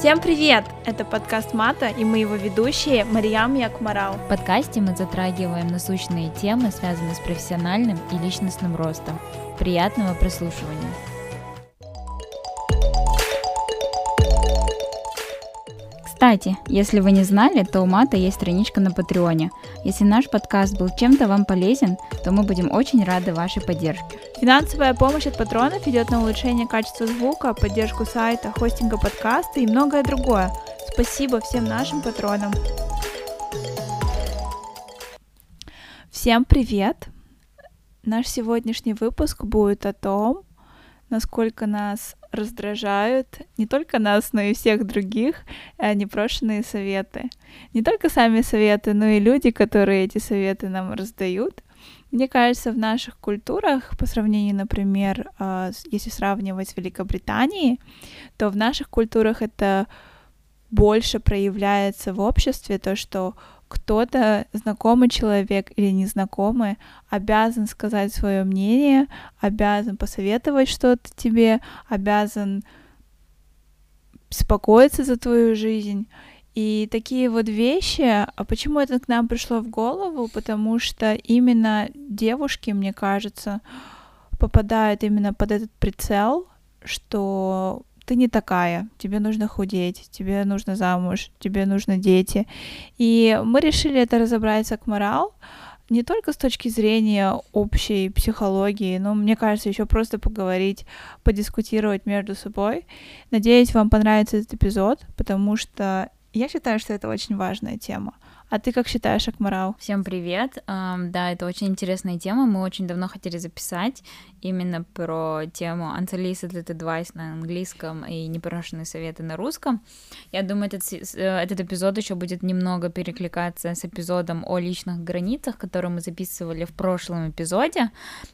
Всем привет! Это подкаст Мата, и мы его ведущие Мариям Якмарал. В подкасте мы затрагиваем насущные темы, связанные с профессиональным и личностным ростом. Приятного прослушивания! Кстати, если вы не знали, то у Мата есть страничка на Патреоне. Если наш подкаст был чем-то вам полезен, то мы будем очень рады вашей поддержке. Финансовая помощь от патронов идет на улучшение качества звука, поддержку сайта, хостинга подкаста и многое другое. Спасибо всем нашим патронам. Всем привет! Наш сегодняшний выпуск будет о том, насколько нас раздражают не только нас, но и всех других э, непрошенные советы. Не только сами советы, но и люди, которые эти советы нам раздают. Мне кажется, в наших культурах, по сравнению, например, э, если сравнивать с Великобританией, то в наших культурах это больше проявляется в обществе, то, что кто-то, знакомый человек или незнакомый, обязан сказать свое мнение, обязан посоветовать что-то тебе, обязан беспокоиться за твою жизнь. И такие вот вещи, а почему это к нам пришло в голову? Потому что именно девушки, мне кажется, попадают именно под этот прицел, что ты не такая, тебе нужно худеть, тебе нужно замуж, тебе нужны дети. И мы решили это разобрать с Акмарал, не только с точки зрения общей психологии, но, мне кажется, еще просто поговорить, подискутировать между собой. Надеюсь, вам понравится этот эпизод, потому что я считаю, что это очень важная тема. А ты как считаешь, Акмарал? Всем привет. Да, это очень интересная тема. Мы очень давно хотели записать именно про тему unsolicited advice на английском и непрошенные советы на русском. Я думаю, этот, э, этот эпизод еще будет немного перекликаться с эпизодом о личных границах, который мы записывали в прошлом эпизоде.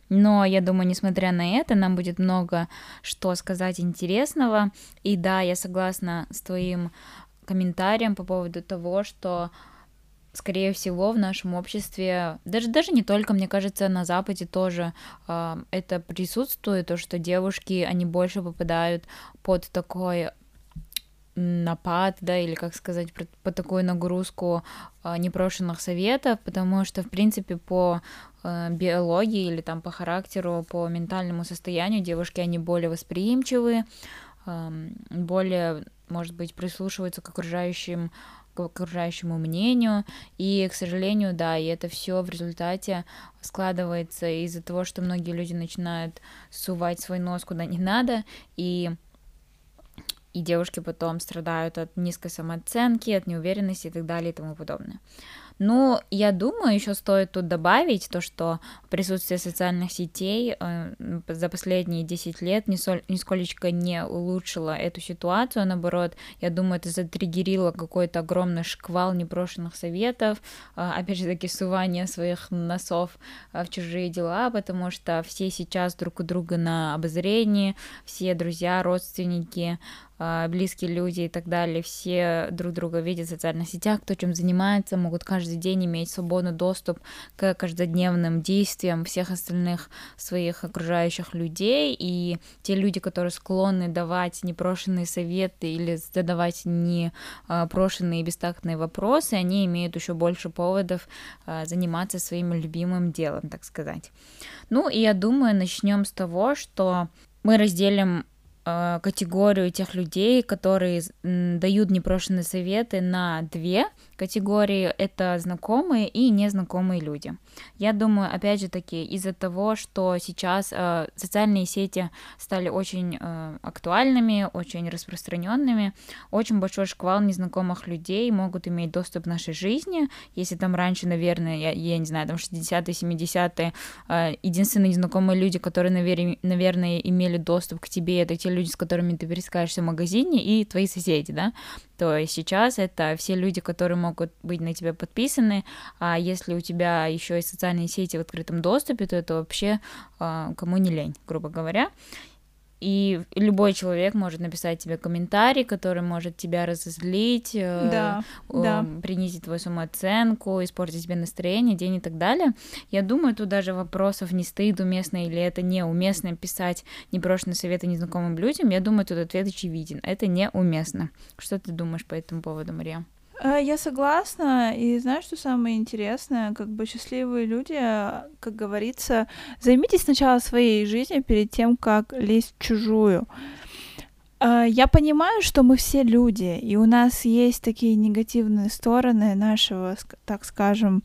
Но я думаю, несмотря на это, нам будет много что сказать интересного. И да, я согласна с твоим комментарием по поводу того, что скорее всего, в нашем обществе, даже, даже не только, мне кажется, на Западе тоже э, это присутствует, то, что девушки, они больше попадают под такой напад, да, или, как сказать, под такую нагрузку э, непрошенных советов, потому что, в принципе, по э, биологии или там по характеру, по ментальному состоянию девушки, они более восприимчивые, э, более, может быть, прислушиваются к окружающим к окружающему мнению. И, к сожалению, да, и это все в результате складывается из-за того, что многие люди начинают сувать свой нос куда не надо, и и девушки потом страдают от низкой самооценки, от неуверенности и так далее и тому подобное. Ну, я думаю, еще стоит тут добавить то, что присутствие социальных сетей э, за последние 10 лет нисколечко не улучшило эту ситуацию, а наоборот, я думаю, это затриггерило какой-то огромный шквал непрошенных советов, э, опять же таки, сувание своих носов э, в чужие дела, потому что все сейчас друг у друга на обозрении, все друзья, родственники, а, близкие люди и так далее, все друг друга видят в социальных сетях, кто чем занимается, могут каждый день иметь свободный доступ к каждодневным действиям всех остальных своих окружающих людей, и те люди, которые склонны давать непрошенные советы или задавать непрошенные и бестактные вопросы, они имеют еще больше поводов а, заниматься своим любимым делом, так сказать. Ну и я думаю, начнем с того, что мы разделим Э, категорию тех людей, которые дают непрошенные советы на две категории. Это знакомые и незнакомые люди. Я думаю, опять же таки, из-за того, что сейчас э, социальные сети стали очень э, актуальными, очень распространенными, очень большой шквал незнакомых людей могут иметь доступ к нашей жизни. Если там раньше, наверное, я, я не знаю, там 60-е, 70-е, э, единственные незнакомые люди, которые, наверное, имели доступ к тебе, это те люди, с которыми ты пересекаешься в магазине, и твои соседи, да, то сейчас это все люди, которые могут быть на тебя подписаны, а если у тебя еще и социальные сети в открытом доступе, то это вообще а, кому не лень, грубо говоря. И любой человек может написать тебе комментарий, который может тебя разозлить, э, Да, э, да. принизить твою самооценку, испортить тебе настроение, день и так далее. Я думаю, тут даже вопросов не стоит, уместно или это неуместно писать непрошенные советы незнакомым людям. Я думаю, тут ответ очевиден. Это неуместно. Что ты думаешь по этому поводу, Мария? Э, Я согласна, и знаешь, что самое интересное? Как бы счастливые люди, э, как говорится, займитесь сначала своей жизнью перед тем, как лезть в чужую. Э, Я понимаю, что мы все люди, и у нас есть такие негативные стороны нашего, так скажем,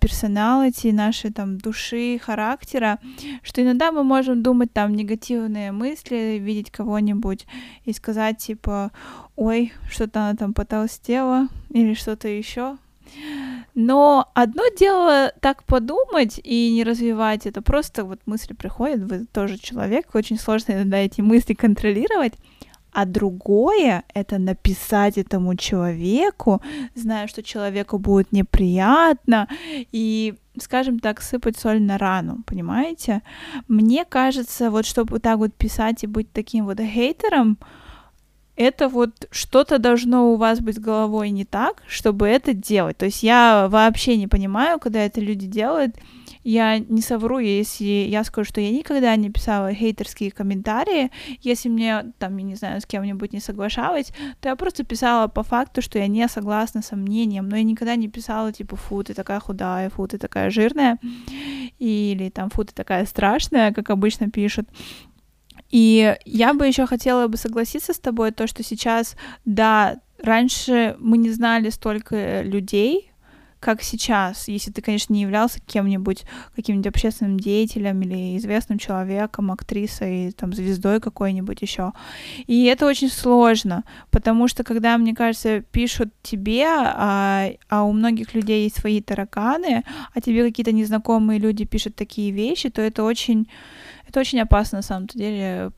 персоналити, нашей там души, характера, что иногда мы можем думать там негативные мысли, видеть кого-нибудь и сказать типа, ой, что-то она там потолстела или что-то еще. Но одно дело так подумать и не развивать это, просто вот мысли приходят, вы тоже человек, очень сложно иногда эти мысли контролировать. А другое — это написать этому человеку, зная, что человеку будет неприятно, и, скажем так, сыпать соль на рану, понимаете? Мне кажется, вот чтобы так вот писать и быть таким вот хейтером, это вот что-то должно у вас быть головой не так, чтобы это делать. То есть я вообще не понимаю, когда это люди делают. Я не совру, если я скажу, что я никогда не писала хейтерские комментарии. Если мне, там, я не знаю, с кем-нибудь не соглашалась, то я просто писала по факту, что я не согласна со мнением, но я никогда не писала, типа, фу, ты такая худая, фу, ты такая жирная, или там, фу, ты такая страшная, как обычно пишут. И я бы еще хотела бы согласиться с тобой, то, что сейчас, да, раньше мы не знали столько людей, как сейчас, если ты, конечно, не являлся кем-нибудь, каким-нибудь общественным деятелем или известным человеком, актрисой, там, звездой какой-нибудь еще. И это очень сложно, потому что, когда, мне кажется, пишут тебе, а, а у многих людей есть свои тараканы, а тебе какие-то незнакомые люди пишут такие вещи, то это очень это очень опасно, на самом деле.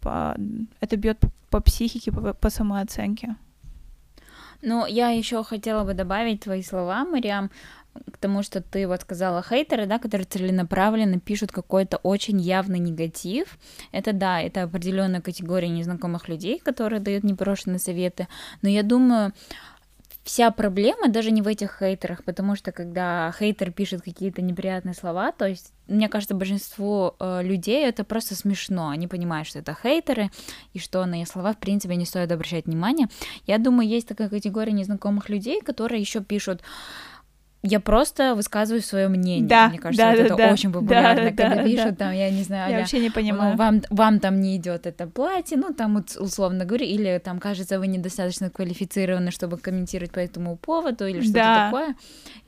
Это бьет по психике, по, по самооценке. Ну, я еще хотела бы добавить твои слова, Мариам, к тому, что ты вот сказала хейтеры, да, которые целенаправленно пишут какой-то очень явный негатив. Это да, это определенная категория незнакомых людей, которые дают непрошенные советы. Но я думаю, вся проблема даже не в этих хейтерах, потому что когда хейтер пишет какие-то неприятные слова, то есть мне кажется, большинству э, людей это просто смешно. Они понимают, что это хейтеры, и что на их слова, в принципе, не стоит обращать внимание. Я думаю, есть такая категория незнакомых людей, которые еще пишут я просто высказываю свое мнение. Да, Мне кажется, да, вот да, это да, очень популярно, да, когда да, пишут да. там, я не знаю, Я а-ля, вообще не понимаю. вам, вам там не идет это платье, ну там вот условно говоря, или там кажется, вы недостаточно квалифицированы, чтобы комментировать по этому поводу, или что-то Да. такое.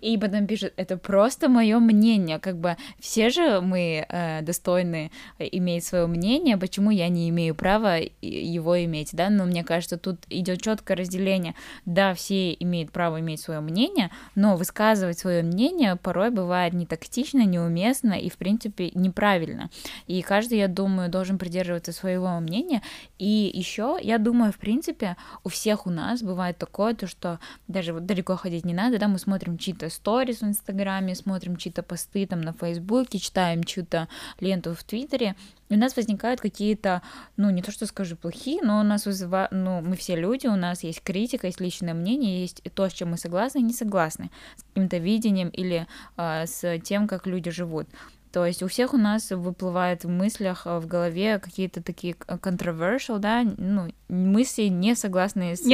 И потом пишут, это просто мое мнение, как бы все же мы э, достойны иметь свое мнение, почему я не имею права его иметь, да? Но мне кажется, тут идет четкое разделение. Да, все имеют право иметь свое мнение, но высказывать свое мнение порой бывает не тактично, неуместно и, в принципе, неправильно. И каждый, я думаю, должен придерживаться своего мнения. И еще, я думаю, в принципе, у всех у нас бывает такое, то, что даже вот далеко ходить не надо, да, мы смотрим чьи-то сторис в Инстаграме, смотрим чьи-то посты там на Фейсбуке, читаем чью-то ленту в Твиттере, у нас возникают какие-то, ну, не то что скажу плохие, но у нас вызывают, ну, мы все люди, у нас есть критика, есть личное мнение, есть то, с чем мы согласны и не согласны, с каким-то видением или а, с тем, как люди живут. То есть у всех у нас выплывает в мыслях, а, в голове какие-то такие к- controversial, да, ну, мысли не согласные с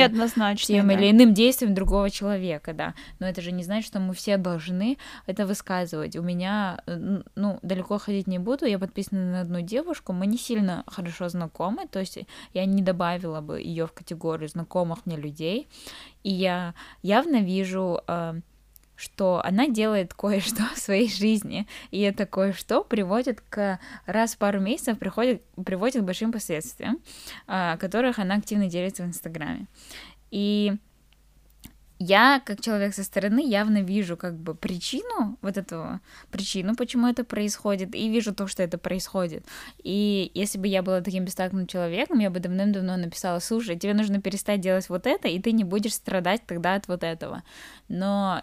тем да. или иным действием другого человека, да. Но это же не значит, что мы все должны это высказывать. У меня, э, ну, далеко ходить не буду, я подписана на одну девушку, мы не сильно хорошо знакомы, то есть я не добавила бы ее в категорию знакомых мне людей, и я явно вижу э, что она делает кое-что в своей жизни, и это кое-что приводит к раз в пару месяцев приходит, приводит к большим последствиям, а, которых она активно делится в Инстаграме. И я, как человек со стороны, явно вижу как бы причину вот этого, причину, почему это происходит, и вижу то, что это происходит. И если бы я была таким бестактным человеком, я бы давным-давно написала, слушай, тебе нужно перестать делать вот это, и ты не будешь страдать тогда от вот этого. Но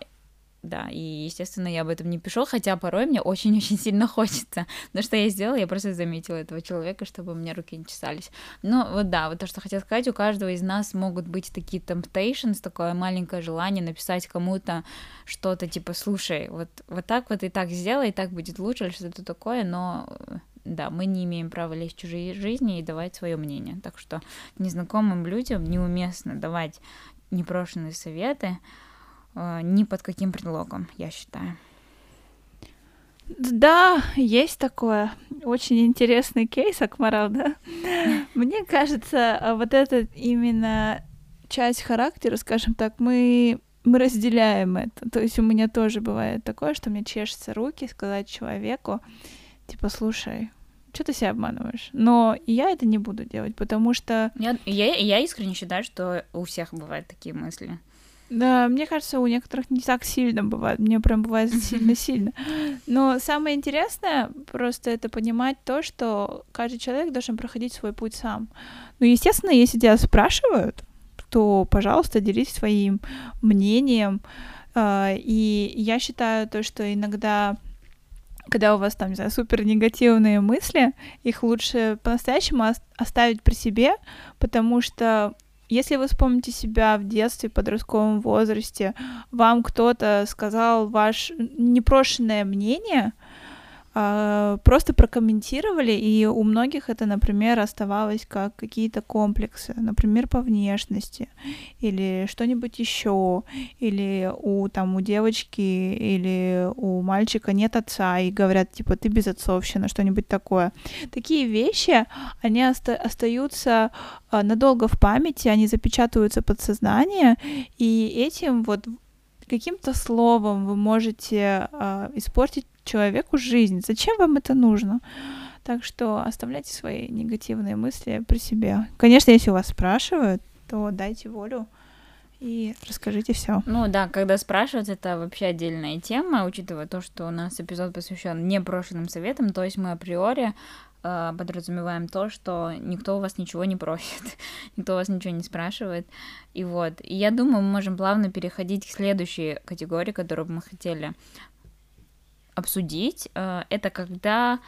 да, и, естественно, я об этом не пишу, хотя порой мне очень-очень сильно хочется. Но что я сделала, я просто заметила этого человека, чтобы у меня руки не чесались. Но вот да, вот то, что хотела сказать, у каждого из нас могут быть такие temptations, такое маленькое желание написать кому-то что-то типа, слушай, вот, вот так вот и так сделай, и так будет лучше, или что-то такое, но да, мы не имеем права лезть в чужие жизни и давать свое мнение. Так что незнакомым людям неуместно давать непрошенные советы, Э, ни под каким предлогом, я считаю. Да, есть такое. Очень интересный кейс, Акмарал, да? Мне кажется, а вот эта именно часть характера, скажем так, мы, мы разделяем это. То есть у меня тоже бывает такое, что мне чешется руки сказать человеку, типа, слушай, что ты себя обманываешь? Но я это не буду делать, потому что... Я, я, я искренне считаю, что у всех бывают такие мысли. Да, мне кажется, у некоторых не так сильно бывает. Мне прям бывает сильно-сильно. Но самое интересное просто это понимать то, что каждый человек должен проходить свой путь сам. Ну, естественно, если тебя спрашивают, то, пожалуйста, делись своим мнением. А, и я считаю то, что иногда когда у вас там, не знаю, супер негативные мысли, их лучше по-настоящему оставить при себе, потому что если вы вспомните себя в детстве, подростковом возрасте, вам кто-то сказал ваше непрошенное мнение, просто прокомментировали, и у многих это, например, оставалось как какие-то комплексы, например, по внешности, или что-нибудь еще, или у там у девочки или у мальчика нет отца, и говорят, типа, ты безотцовщина, что-нибудь такое. Такие вещи, они оста- остаются а, надолго в памяти, они запечатываются подсознание, и этим вот каким-то словом вы можете э, испортить человеку жизнь. Зачем вам это нужно? Так что оставляйте свои негативные мысли при себе. Конечно, если у вас спрашивают, то дайте волю и расскажите все. Ну да, когда спрашивают, это вообще отдельная тема, учитывая то, что у нас эпизод посвящен непрошенным советам, то есть мы априори э, подразумеваем то, что никто у вас ничего не просит, никто у вас ничего не спрашивает, и вот. И я думаю, мы можем плавно переходить к следующей категории, которую мы хотели обсудить, э, это когда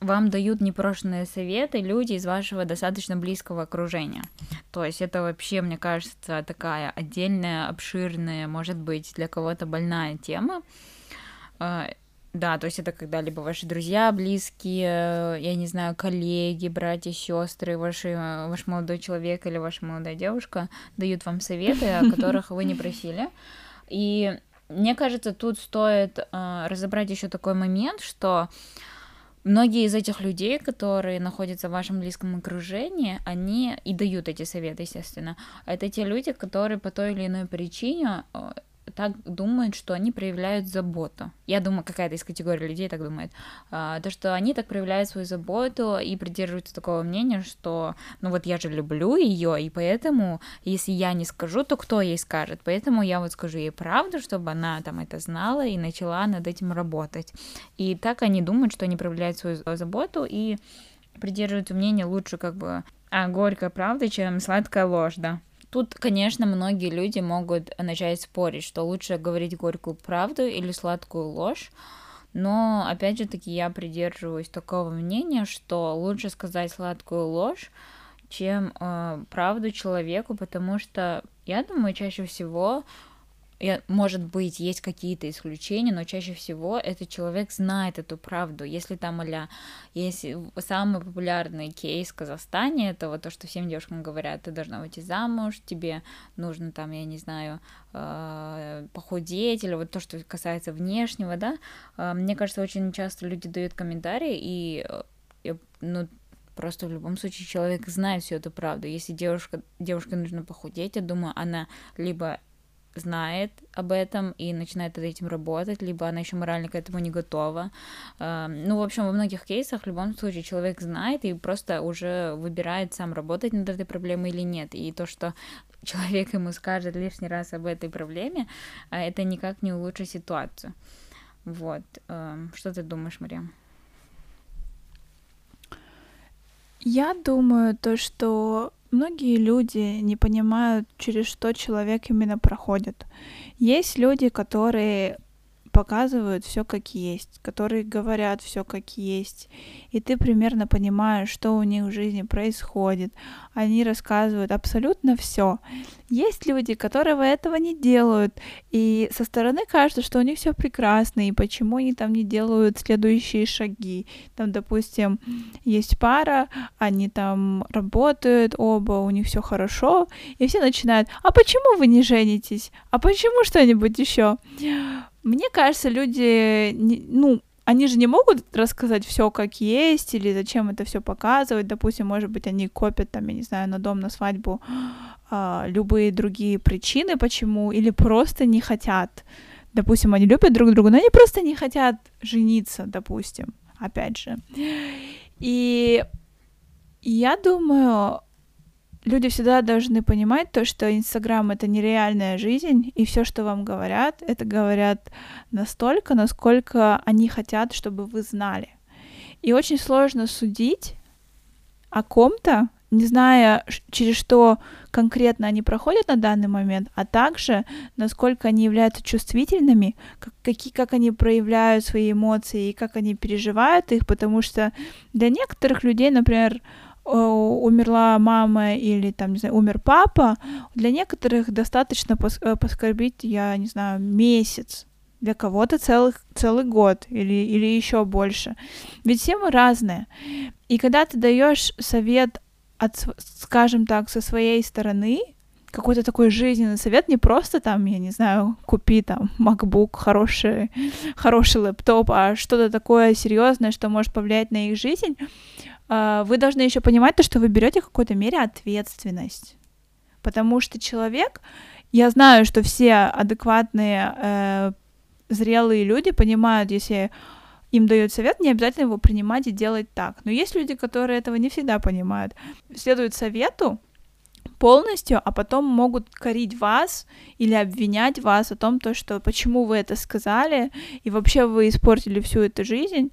вам дают непрошенные советы люди из вашего достаточно близкого окружения. То есть это вообще, мне кажется, такая отдельная, обширная, может быть, для кого-то больная тема. Э, да, то есть это когда либо ваши друзья близкие, я не знаю, коллеги, братья, сестры, ваши, ваш молодой человек или ваша молодая девушка дают вам советы, о которых вы не просили. И мне кажется, тут стоит э, разобрать еще такой момент, что многие из этих людей, которые находятся в вашем близком окружении, они и дают эти советы, естественно. Это те люди, которые по той или иной причине так думают, что они проявляют заботу. Я думаю, какая-то из категорий людей так думает. А, то, что они так проявляют свою заботу и придерживаются такого мнения, что, ну вот я же люблю ее, и поэтому, если я не скажу, то кто ей скажет? Поэтому я вот скажу ей правду, чтобы она там это знала и начала над этим работать. И так они думают, что они проявляют свою заботу и придерживаются мнения лучше как бы а, горькая правда, чем сладкая ложь, да. Тут, конечно, многие люди могут начать спорить, что лучше говорить горькую правду или сладкую ложь. Но, опять же таки, я придерживаюсь такого мнения, что лучше сказать сладкую ложь, чем э, правду человеку, потому что я думаю, чаще всего я, может быть, есть какие-то исключения, но чаще всего этот человек знает эту правду. Если там, аля, есть самый популярный кейс в Казахстане, это вот то, что всем девушкам говорят, ты должна выйти замуж, тебе нужно там, я не знаю, э, похудеть, или вот то, что касается внешнего, да, э, мне кажется, очень часто люди дают комментарии, и, э, ну, Просто в любом случае человек знает всю эту правду. Если девушка, девушке нужно похудеть, я думаю, она либо знает об этом и начинает над этим работать, либо она еще морально к этому не готова. Ну, в общем, во многих кейсах в любом случае человек знает и просто уже выбирает сам работать над этой проблемой или нет. И то, что человек ему скажет лишний раз об этой проблеме, а, это никак не улучшит ситуацию. Вот. Что ты думаешь, Мария? Я думаю то, что многие люди не понимают, через что человек именно проходит. Есть люди, которые показывают все как есть, которые говорят все как есть, и ты примерно понимаешь, что у них в жизни происходит. Они рассказывают абсолютно все. Есть люди, которые этого не делают, и со стороны кажется, что у них все прекрасно, и почему они там не делают следующие шаги. Там, допустим, есть пара, они там работают оба, у них все хорошо, и все начинают, а почему вы не женитесь? А почему что-нибудь еще? Мне кажется, люди, ну, они же не могут рассказать все как есть, или зачем это все показывать. Допустим, может быть, они копят там, я не знаю, на дом, на свадьбу а, любые другие причины, почему, или просто не хотят. Допустим, они любят друг друга, но они просто не хотят жениться, допустим, опять же. И я думаю, люди всегда должны понимать то, что Инстаграм это нереальная жизнь, и все, что вам говорят, это говорят настолько, насколько они хотят, чтобы вы знали. И очень сложно судить о ком-то, не зная, через что конкретно они проходят на данный момент, а также насколько они являются чувствительными, как, какие, как они проявляют свои эмоции и как они переживают их, потому что для некоторых людей, например, умерла мама или там, не знаю, умер папа, для некоторых достаточно пос э, поскорбить, я не знаю, месяц, для кого-то целых, целый год или, или еще больше. Ведь все мы разные. И когда ты даешь совет, от, скажем так, со своей стороны, какой-то такой жизненный совет, не просто там, я не знаю, купи там MacBook, хороший, хороший лэптоп, а что-то такое серьезное, что может повлиять на их жизнь, вы должны еще понимать то, что вы берете в какой-то мере ответственность. Потому что человек, я знаю, что все адекватные, э, зрелые люди понимают, если им дают совет, не обязательно его принимать и делать так. Но есть люди, которые этого не всегда понимают. Следуют совету полностью, а потом могут корить вас или обвинять вас о том, то, что почему вы это сказали, и вообще вы испортили всю эту жизнь.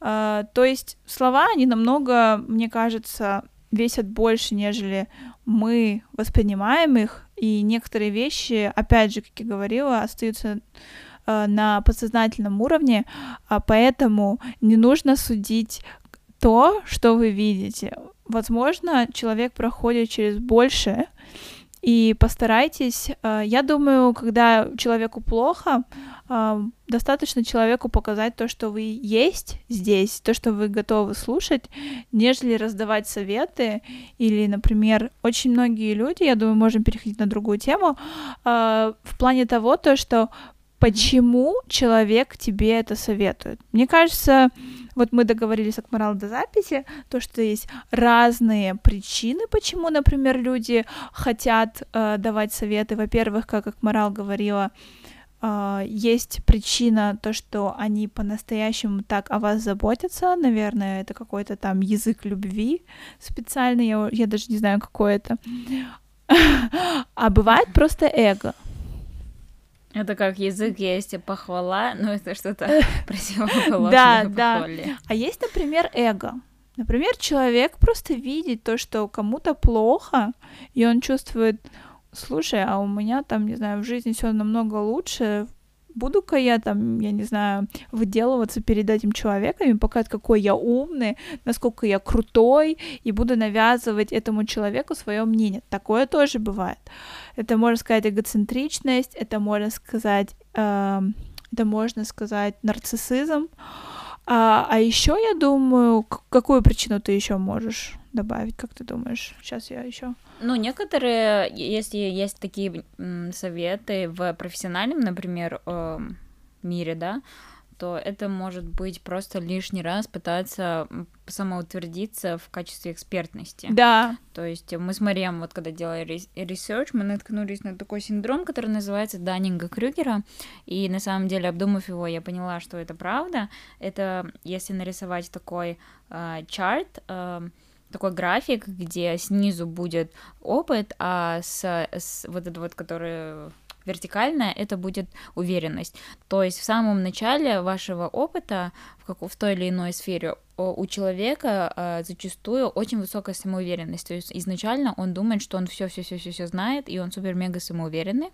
Uh, то есть слова, они намного, мне кажется, весят больше, нежели мы воспринимаем их, и некоторые вещи, опять же, как я говорила, остаются uh, на подсознательном уровне, uh, поэтому не нужно судить то, что вы видите. Возможно, человек проходит через большее, и постарайтесь. Я думаю, когда человеку плохо, достаточно человеку показать то, что вы есть здесь, то, что вы готовы слушать, нежели раздавать советы. Или, например, очень многие люди, я думаю, можем переходить на другую тему, а, в плане того, то, что почему человек тебе это советует. Мне кажется, вот мы договорились от Морал до записи, то, что есть разные причины, почему, например, люди хотят э, давать советы. Во-первых, как, Морал говорила, Uh, есть причина то, что они по-настоящему так о вас заботятся, наверное, это какой-то там язык любви специальный, я, я даже не знаю, какой это. А бывает просто эго. Это как язык есть похвала, но это что-то противоположное Да, да. А есть, например, эго. Например, человек просто видит то, что кому-то плохо, и он чувствует, слушай, а у меня там, не знаю, в жизни все намного лучше, буду-ка я там, я не знаю, выделываться перед этим человеком и показать, какой я умный, насколько я крутой, и буду навязывать этому человеку свое мнение. Такое тоже бывает. Это можно сказать эгоцентричность, это можно сказать, э, это можно сказать нарциссизм. А, а еще я думаю, какую причину ты еще можешь добавить, как ты думаешь? Сейчас я еще. Ну, некоторые, если есть такие советы в профессиональном, например, эм, мире, да, то это может быть просто лишний раз пытаться самоутвердиться в качестве экспертности. Да. То есть мы с Марием, вот когда делали research, мы наткнулись на такой синдром, который называется Даннинга Крюгера, и на самом деле, обдумав его, я поняла, что это правда. Это если нарисовать такой э, chart, э, такой график, где снизу будет опыт, а с, с вот этот вот, который вертикальная, это будет уверенность. То есть в самом начале вашего опыта в, как, в той или иной сфере у человека э, зачастую очень высокая самоуверенность. То есть изначально он думает, что он все, все, все, все, все знает, и он супер мега самоуверенный.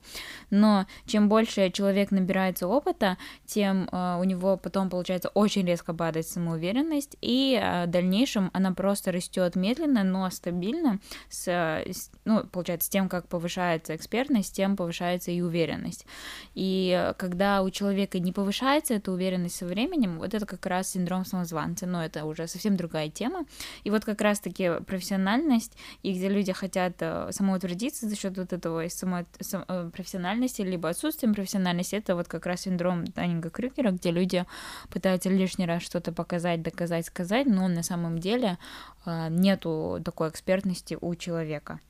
Но чем больше человек набирается опыта, тем э, у него потом получается очень резко падает самоуверенность, и э, в дальнейшем она просто растет медленно, но стабильно. С, с, ну, получается, с тем, как повышается экспертность, тем повышается и уверенность. И когда у человека не повышается эта уверенность со временем, вот это как раз синдром самозванца. Но это уже совсем другая тема. И вот как раз-таки профессиональность, и где люди хотят э, самоутвердиться за счет вот этого само, э, профессиональности, либо отсутствием профессиональности, это вот как раз синдром Даннинга Крюгера, где люди пытаются лишний раз что-то показать, доказать, сказать, но на самом деле э, нету такой экспертности у человека.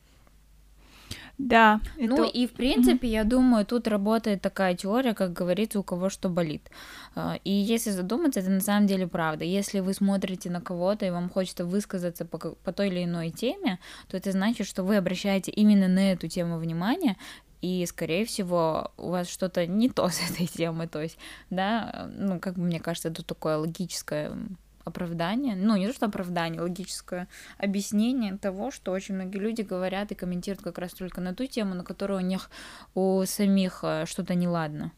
Да. Ну это... и в принципе, mm-hmm. я думаю, тут работает такая теория, как говорится, у кого что болит. А, и если задуматься, это на самом деле правда. Если вы смотрите на кого-то и вам хочется высказаться по, по той или иной теме, то это значит, что вы обращаете именно на эту тему внимание, и, скорее всего, у вас что-то не то с этой темой, то есть, да, ну, как бы мне кажется, это такое логическое оправдание, ну не то что оправдание, логическое объяснение того, что очень многие люди говорят и комментируют как раз только на ту тему, на которую у них у самих э, что-то неладно.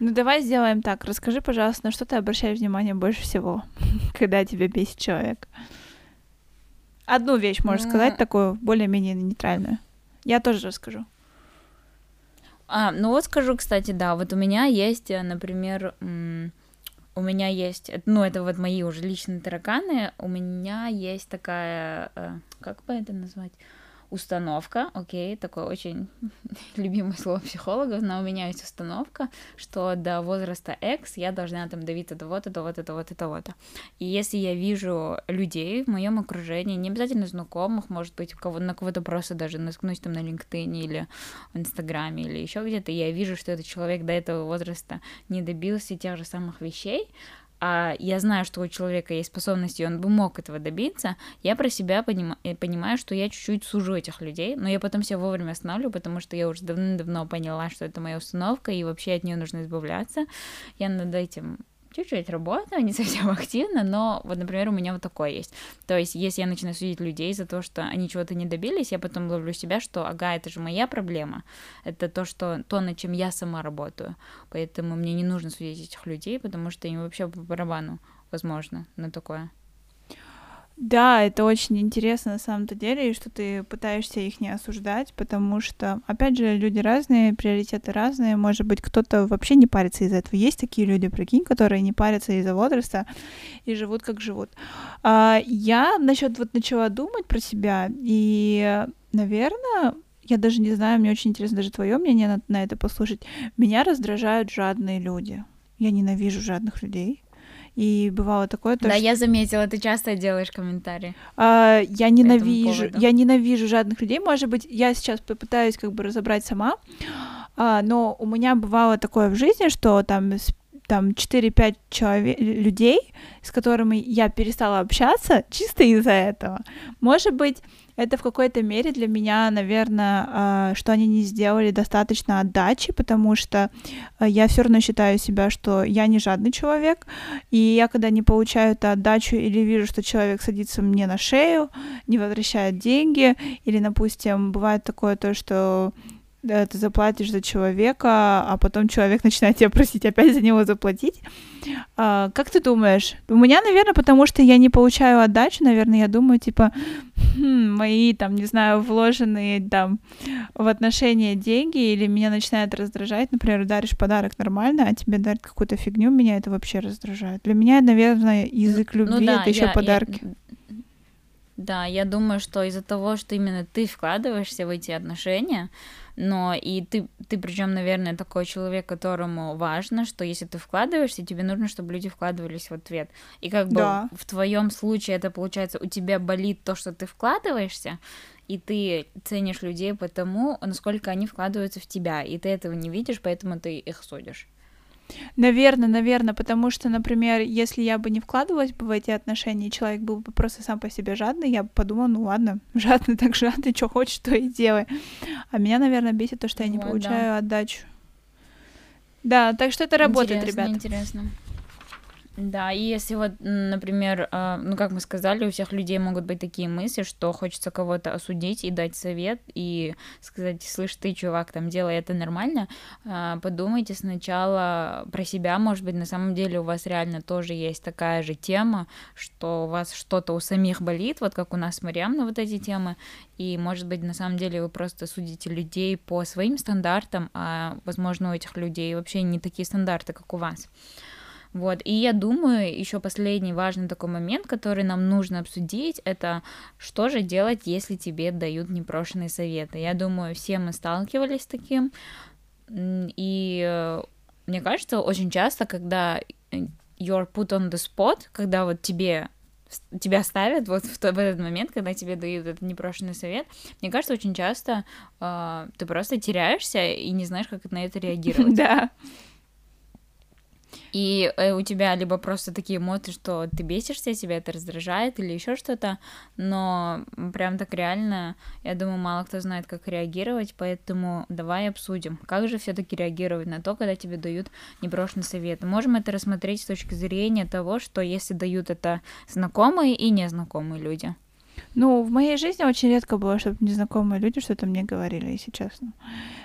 Ну давай сделаем так. Расскажи, пожалуйста, на что ты обращаешь внимание больше всего, когда тебя бесит человек? Одну вещь можешь сказать такую более-менее нейтральную. Я тоже расскажу. А, ну вот скажу, кстати, да, вот у меня есть, э, например, у меня есть, ну, это вот мои уже личные тараканы, у меня есть такая, э, как бы это назвать, установка, окей, такое очень любимое слово психологов, но у меня есть установка, что до возраста X я должна там давить до вот, до вот, до вот, до вот. И если я вижу людей в моем окружении, не обязательно знакомых, может быть, кого, на кого-то просто даже наткнусь там на LinkedIn или в Инстаграме или еще где-то, я вижу, что этот человек до этого возраста не добился тех же самых вещей, а я знаю, что у человека есть способности, и он бы мог этого добиться, я про себя поним... Э, понимаю, что я чуть-чуть сужу этих людей, но я потом себя вовремя останавливаю, потому что я уже давно-давно поняла, что это моя установка, и вообще от нее нужно избавляться. Я над этим чуть-чуть работаю, не совсем активно, но вот, например, у меня вот такое есть. То есть, если я начинаю судить людей за то, что они чего-то не добились, я потом ловлю себя, что, ага, это же моя проблема, это то, что, то, над чем я сама работаю, поэтому мне не нужно судить этих людей, потому что им вообще по барабану, возможно, на такое. Да, это очень интересно на самом-то деле, и что ты пытаешься их не осуждать, потому что, опять же, люди разные, приоритеты разные. Может быть, кто-то вообще не парится из-за этого. Есть такие люди, прикинь, которые не парятся из-за возраста и живут как живут. А, я насчет вот начала думать про себя, и, наверное, я даже не знаю, мне очень интересно даже твое мнение на, на это послушать. Меня раздражают жадные люди. Я ненавижу жадных людей. И бывало такое то, Да, что... я заметила, ты часто делаешь комментарии. А, я ненавижу, я ненавижу жадных людей. Может быть, я сейчас попытаюсь как бы разобрать сама, а, но у меня бывало такое в жизни, что там там 4-5 человек, людей, с которыми я перестала общаться чисто из-за этого. Может быть, это в какой-то мере для меня, наверное, а, что они не сделали достаточно отдачи, потому что а, я все равно считаю себя, что я не жадный человек, и я когда не получаю эту отдачу или вижу, что человек садится мне на шею, не возвращает деньги, или, допустим, бывает такое то, что да, ты заплатишь за человека, а потом человек начинает тебя просить опять за него заплатить. А, как ты думаешь? У меня, наверное, потому что я не получаю отдачу, наверное, я думаю, типа, хм, мои, там, не знаю, вложенные там в отношения деньги, или меня начинает раздражать, например, даришь подарок нормально, а тебе дарят какую-то фигню, меня это вообще раздражает. Для меня, наверное, язык ну любви ну, да, это еще подарки. Я... Да, я думаю, что из-за того, что именно ты вкладываешься в эти отношения, но и ты, ты причем, наверное, такой человек, которому важно, что если ты вкладываешься, тебе нужно, чтобы люди вкладывались в ответ. И как бы да. в твоем случае это получается, у тебя болит то, что ты вкладываешься, и ты ценишь людей потому, насколько они вкладываются в тебя, и ты этого не видишь, поэтому ты их судишь. Наверное, наверное, потому что, например, если я бы не вкладывалась бы в эти отношения, человек был бы просто сам по себе жадный, я бы подумала, ну ладно, жадный так жадный, что хочешь, то и делай. А меня, наверное, бесит то, что я не вот, получаю да. отдачу. Да, так что это работает, интересно, ребят. Интересно. Да, и если вот, например, а, ну, как мы сказали, у всех людей могут быть такие мысли, что хочется кого-то осудить и дать совет, и сказать, слышь, ты, чувак, там, делай это нормально, а, подумайте сначала про себя, может быть, на самом деле у вас реально тоже есть такая же тема, что у вас что-то у самих болит, вот как у нас с на вот эти темы, и, может быть, на самом деле вы просто судите людей по своим стандартам, а, возможно, у этих людей вообще не такие стандарты, как у вас. Вот. И я думаю, еще последний важный такой момент, который нам нужно обсудить, это что же делать, если тебе дают непрошенные советы. Я думаю, все мы сталкивались с таким. И э, мне кажется, очень часто, когда you're put on the spot, когда вот тебе тебя ставят вот в, в этот момент, когда тебе дают этот непрошенный совет, мне кажется, очень часто э, ты просто теряешься и не знаешь, как на это реагировать. Да и э, у тебя либо просто такие эмоции, что ты бесишься, тебя это раздражает или еще что-то, но прям так реально, я думаю, мало кто знает, как реагировать, поэтому давай обсудим, как же все-таки реагировать на то, когда тебе дают непрошенный совет. Можем это рассмотреть с точки зрения того, что если дают это знакомые и незнакомые люди. Ну, в моей жизни очень редко было, чтобы незнакомые люди что-то мне говорили, если честно.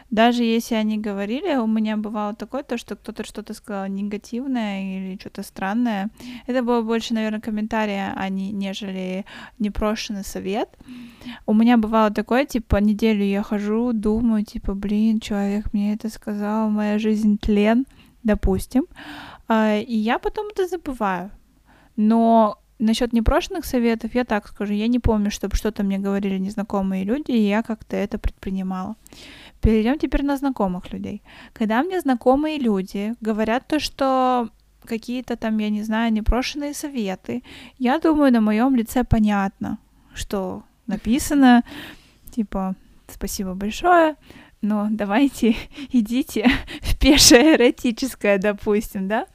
Даже если они говорили, у меня бывало такое, то, что кто-то что-то сказал негативное или что-то странное. Это было больше, наверное, комментария, а не, нежели непрошенный совет. У меня бывало такое, типа, неделю я хожу, думаю, типа, блин, человек мне это сказал, моя жизнь тлен, допустим. А, и я потом это забываю. Но Насчет непрошенных советов я так скажу, я не помню, чтобы что-то мне говорили незнакомые люди, и я как-то это предпринимала. Перейдем теперь на знакомых людей. Когда мне знакомые люди говорят то, что какие-то там, я не знаю, непрошенные советы, я думаю, на моем лице понятно, что написано, типа, спасибо большое, но давайте идите в пешее эротическое, допустим, да?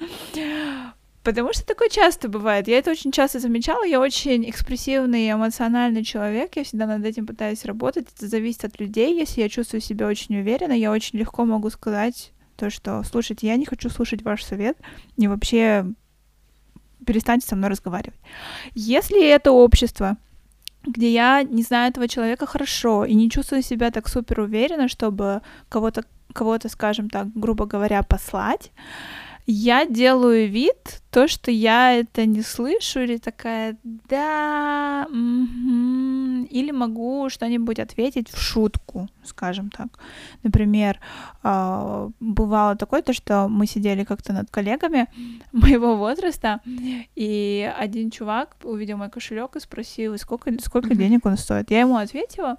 Потому что такое часто бывает. Я это очень часто замечала. Я очень экспрессивный и эмоциональный человек. Я всегда над этим пытаюсь работать. Это зависит от людей. Если я чувствую себя очень уверенно, я очень легко могу сказать то, что, слушайте, я не хочу слушать ваш совет, и вообще перестаньте со мной разговаривать. Если это общество, где я не знаю этого человека хорошо и не чувствую себя так супер уверенно, чтобы кого-то, кого-то, скажем так, грубо говоря, послать, я делаю вид, то, что я это не слышу, или такая, да, угу, или могу что-нибудь ответить в шутку, скажем так. Например, э, бывало такое, то, что мы сидели как-то над коллегами моего возраста, и один чувак увидел мой кошелек и спросил, сколько, сколько денег он стоит. Я ему ответила,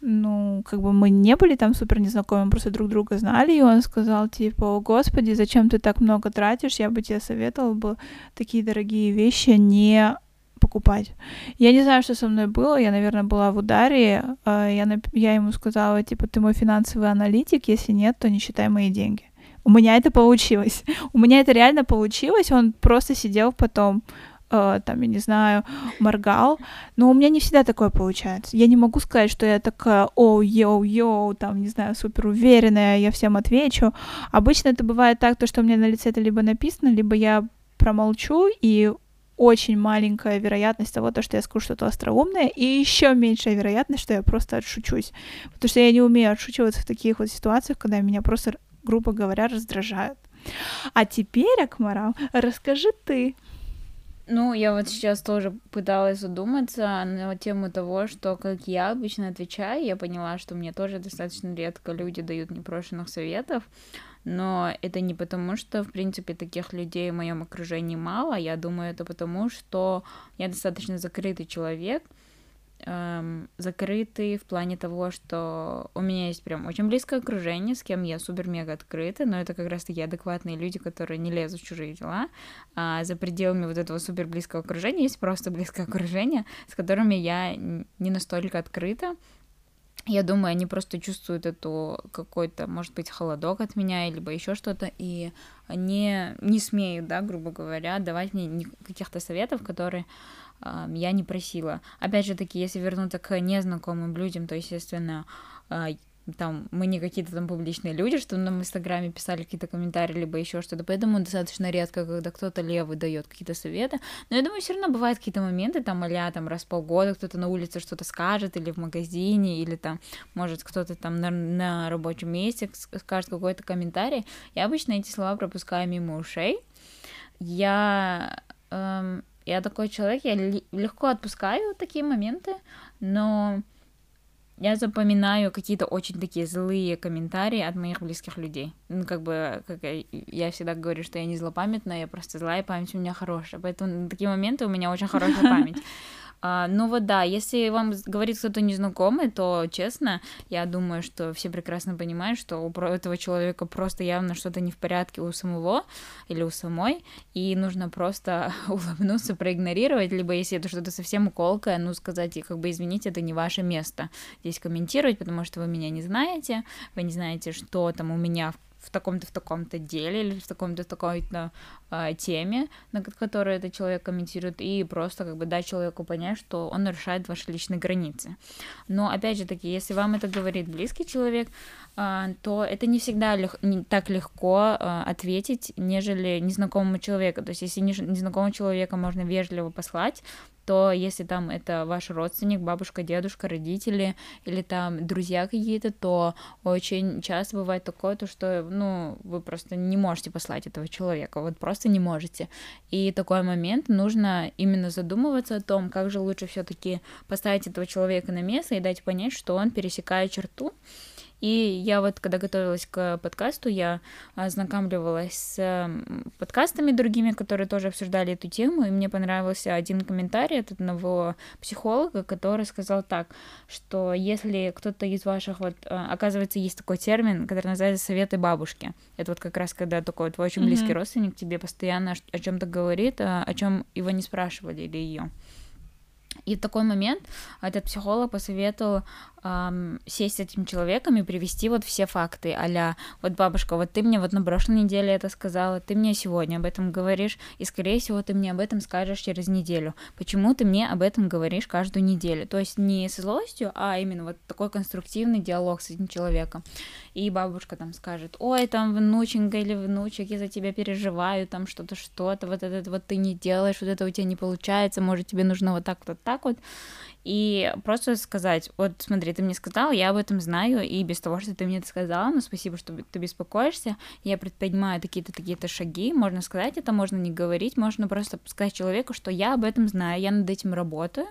ну, как бы мы не были там супер незнакомы, просто друг друга знали, и он сказал, типа, о, господи, зачем ты так много тратишь, я бы тебе советовал бы такие дорогие вещи не покупать. Я не знаю, что со мной было, я, наверное, была в ударе, а, я, я ему сказала, типа, ты мой финансовый аналитик, если нет, то не считай мои деньги. У меня это получилось. У меня это реально получилось, он просто сидел потом э, там, я не знаю, моргал, но у меня не всегда такое получается. Я не могу сказать, что я такая, о, йоу, йоу, там, не знаю, супер уверенная, я всем отвечу. Обычно это бывает так, то, что у меня на лице это либо написано, либо я промолчу, и очень маленькая вероятность того, то, что я скажу что-то остроумное, и еще меньшая вероятность, что я просто отшучусь. Потому что я не умею отшучиваться в таких вот ситуациях, когда меня просто, грубо говоря, раздражают. А теперь, Акмарал, расскажи ты, ну, я вот сейчас тоже пыталась задуматься на тему того, что как я обычно отвечаю, я поняла, что мне тоже достаточно редко люди дают непрошенных советов, но это не потому, что, в принципе, таких людей в моем окружении мало, я думаю, это потому, что я достаточно закрытый человек, эм, закрытый в плане того, что у меня есть прям очень близкое окружение, с кем я супер-мега открыта, но это как раз-таки адекватные люди, которые не лезут в чужие дела, а за пределами вот этого супер близкого окружения есть просто близкое окружение, с которыми я не настолько открыта, я думаю, они просто чувствуют эту какой-то, может быть, холодок от меня, либо еще что-то, и не, не смеют, да, грубо говоря, давать мне каких-то советов, которые я не просила. Опять же таки, если вернуться к незнакомым людям, то, естественно, а, там мы не какие-то там публичные люди, что нам в Инстаграме писали какие-то комментарии, либо еще что-то, поэтому достаточно редко, когда кто-то левый дает какие-то советы. Но я думаю, все равно бывают какие-то моменты, там, а там раз в полгода кто-то на улице что-то скажет, или в магазине, или там, может, кто-то там на, на рабочем месте скажет какой-то комментарий. Я обычно эти слова пропускаю мимо ушей. Я эм, я такой человек, я легко отпускаю такие моменты, но я запоминаю какие-то очень такие злые комментарии от моих близких людей. Ну, как бы, как я всегда говорю, что я не злопамятная, я просто злая, память у меня хорошая. Поэтому на такие моменты у меня очень хорошая память. А, ну вот да, если вам говорит кто-то незнакомый, то честно, я думаю, что все прекрасно понимают, что у этого человека просто явно что-то не в порядке у самого или у самой, и нужно просто улыбнуться, проигнорировать, либо если это что-то совсем уколкое, ну сказать, как бы извините, это не ваше место здесь комментировать, потому что вы меня не знаете, вы не знаете, что там у меня в в таком-то в таком-то деле или в таком-то в такой-то э, теме, на которой этот человек комментирует, и просто как бы дать человеку понять, что он нарушает ваши личные границы. Но опять же таки, если вам это говорит близкий человек, э, то это не всегда лег- не так легко э, ответить, нежели незнакомому человеку. То есть если незнакомого человека можно вежливо послать, то если там это ваш родственник, бабушка, дедушка, родители или там друзья какие-то, то очень часто бывает такое, то что, ну, вы просто не можете послать этого человека, вот просто не можете. И такой момент нужно именно задумываться о том, как же лучше все таки поставить этого человека на место и дать понять, что он пересекает черту, и я вот, когда готовилась к подкасту, я ознакомливалась с подкастами другими, которые тоже обсуждали эту тему, и мне понравился один комментарий от одного психолога, который сказал так, что если кто-то из ваших, вот, а, оказывается, есть такой термин, который называется советы бабушки. Это вот как раз когда такой твой очень близкий mm-hmm. родственник тебе постоянно о чем-то говорит, а, о чем его не спрашивали или ее. И в такой момент этот психолог посоветовал эм, сесть с этим человеком и привести вот все факты, а вот бабушка, вот ты мне вот на прошлой неделе это сказала, ты мне сегодня об этом говоришь, и скорее всего ты мне об этом скажешь через неделю. Почему ты мне об этом говоришь каждую неделю? То есть не с злостью, а именно вот такой конструктивный диалог с этим человеком. И бабушка там скажет, ой, там внученька или внучек, я за тебя переживаю, там что-то, что-то, вот это вот ты не делаешь, вот это у тебя не получается, может тебе нужно вот так вот так вот. И просто сказать, вот смотри, ты мне сказал, я об этом знаю, и без того, что ты мне это сказала, ну спасибо, что ты беспокоишься, я предпринимаю такие-то, такие-то шаги, можно сказать это, можно не говорить, можно просто сказать человеку, что я об этом знаю, я над этим работаю,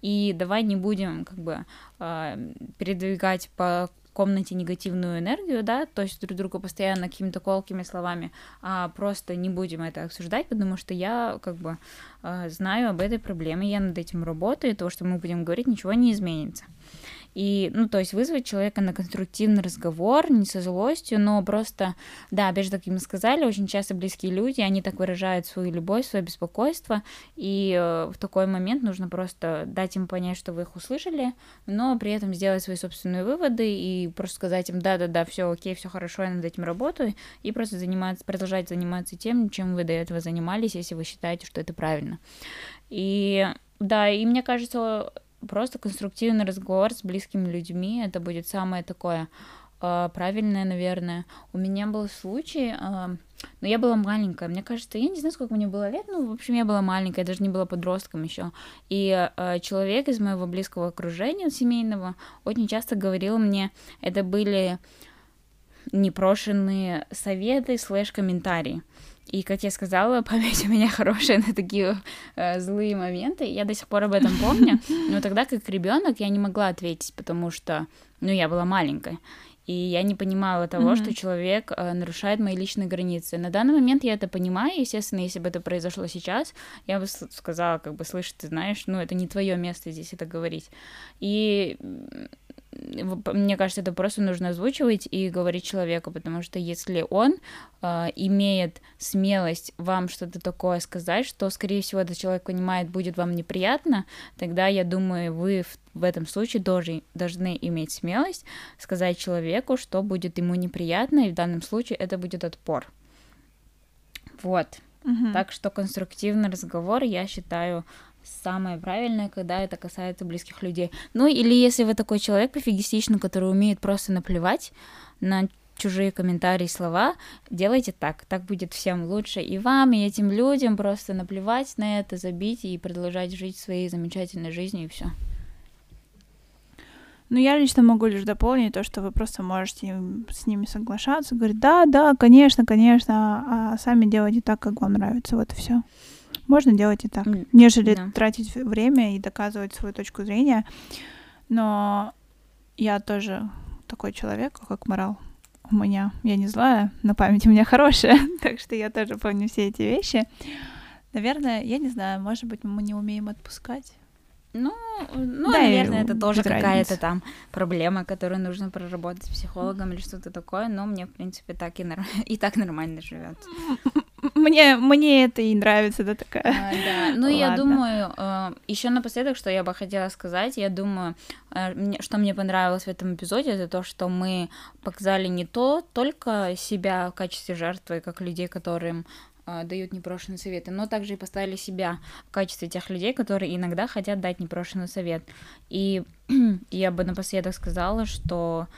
и давай не будем как бы а, передвигать по комнате негативную энергию, да, то есть друг друга постоянно какими-то колкими словами, а просто не будем это обсуждать, потому что я как бы а, знаю об этой проблеме, я над этим работаю, и то, что мы будем говорить, ничего не изменится. И, ну, то есть вызвать человека на конструктивный разговор, не со злостью, но просто, да, опять же, как мы сказали, очень часто близкие люди, они так выражают свою любовь, свое беспокойство, и э, в такой момент нужно просто дать им понять, что вы их услышали, но при этом сделать свои собственные выводы и просто сказать им, да-да-да, все окей, все хорошо, я над этим работаю, и просто заниматься, продолжать заниматься тем, чем вы до этого занимались, если вы считаете, что это правильно. И да, и мне кажется, просто конструктивный разговор с близкими людьми, это будет самое такое э, правильное, наверное. У меня был случай, э, но я была маленькая, мне кажется, я не знаю, сколько мне было лет, ну, в общем, я была маленькая, я даже не была подростком еще. И э, человек из моего близкого окружения семейного очень часто говорил мне, это были непрошенные советы слэш комментарии. И, как я сказала, память у меня хорошая на такие э, злые моменты. Я до сих пор об этом помню. Но тогда, как ребенок, я не могла ответить, потому что, ну, я была маленькой. И я не понимала того, mm-hmm. что человек э, нарушает мои личные границы. На данный момент я это понимаю. Естественно, если бы это произошло сейчас, я бы сказала, как бы, слышь, ты знаешь, ну, это не твое место здесь это говорить. И мне кажется, это просто нужно озвучивать и говорить человеку, потому что если он э, имеет смелость вам что-то такое сказать, что, скорее всего, этот человек понимает, будет вам неприятно, тогда, я думаю, вы в, в этом случае тоже должны иметь смелость сказать человеку, что будет ему неприятно, и в данном случае это будет отпор. Вот. Угу. Так что конструктивный разговор, я считаю, самое правильное, когда это касается близких людей. Ну или если вы такой человек пофигистичный, который умеет просто наплевать на чужие комментарии, слова, делайте так. Так будет всем лучше и вам, и этим людям просто наплевать на это, забить и продолжать жить своей замечательной жизнью и все. Ну, я лично могу лишь дополнить то, что вы просто можете с ними соглашаться, говорить, да, да, конечно, конечно, а сами делайте так, как вам нравится, вот и все. Можно делать и так, нежели да. тратить время и доказывать свою точку зрения. Но я тоже такой человек, как морал. У меня, я не злая, но память у меня хорошая, так что я тоже помню все эти вещи. Наверное, я не знаю, может быть, мы не умеем отпускать. Ну, ну да, наверное, это тоже какая-то там проблема, которую нужно проработать с психологом или что-то такое, но мне, в принципе, так и, нар... и так нормально живет. Мне, мне это и нравится, да, такая. А, да, ну, Ладно. я думаю, э, еще напоследок, что я бы хотела сказать, я думаю, э, что мне понравилось в этом эпизоде, это то, что мы показали не то только себя в качестве жертвы, как людей, которым э, дают непрошенные советы, но также и поставили себя в качестве тех людей, которые иногда хотят дать непрошенный совет. И я бы напоследок сказала, что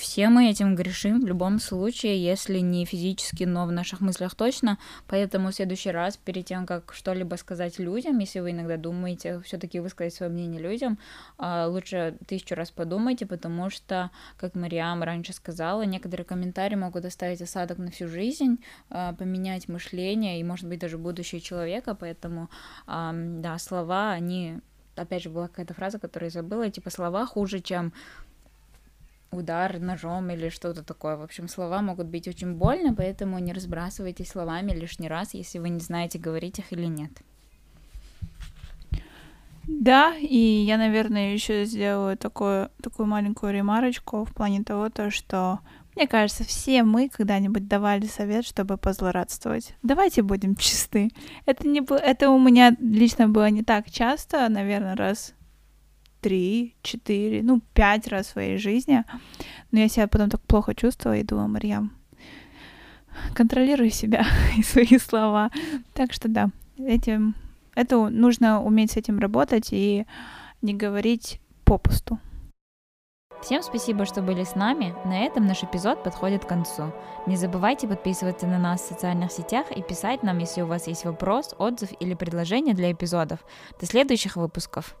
все мы этим грешим в любом случае, если не физически, но в наших мыслях точно. Поэтому в следующий раз, перед тем, как что-либо сказать людям, если вы иногда думаете все-таки высказать свое мнение людям, а, лучше тысячу раз подумайте, потому что, как Мариам раньше сказала, некоторые комментарии могут оставить осадок на всю жизнь, а, поменять мышление и, может быть, даже будущее человека. Поэтому, да, слова, они опять же, была какая-то фраза, которую я забыла, типа слова хуже, чем удар ножом или что-то такое. В общем, слова могут быть очень больно, поэтому не разбрасывайтесь словами лишний раз, если вы не знаете, говорить их или нет. Да, и я, наверное, еще сделаю такую, такую маленькую ремарочку в плане того, то, что мне кажется, все мы когда-нибудь давали совет, чтобы позлорадствовать. Давайте будем чисты. Это, не, это у меня лично было не так часто, наверное, раз три, четыре, ну, пять раз в своей жизни. Но я себя потом так плохо чувствовала и думала, Марьям, контролируй себя и свои слова. Так что да, этим, это нужно уметь с этим работать и не говорить попусту. Всем спасибо, что были с нами. На этом наш эпизод подходит к концу. Не забывайте подписываться на нас в социальных сетях и писать нам, если у вас есть вопрос, отзыв или предложение для эпизодов. До следующих выпусков.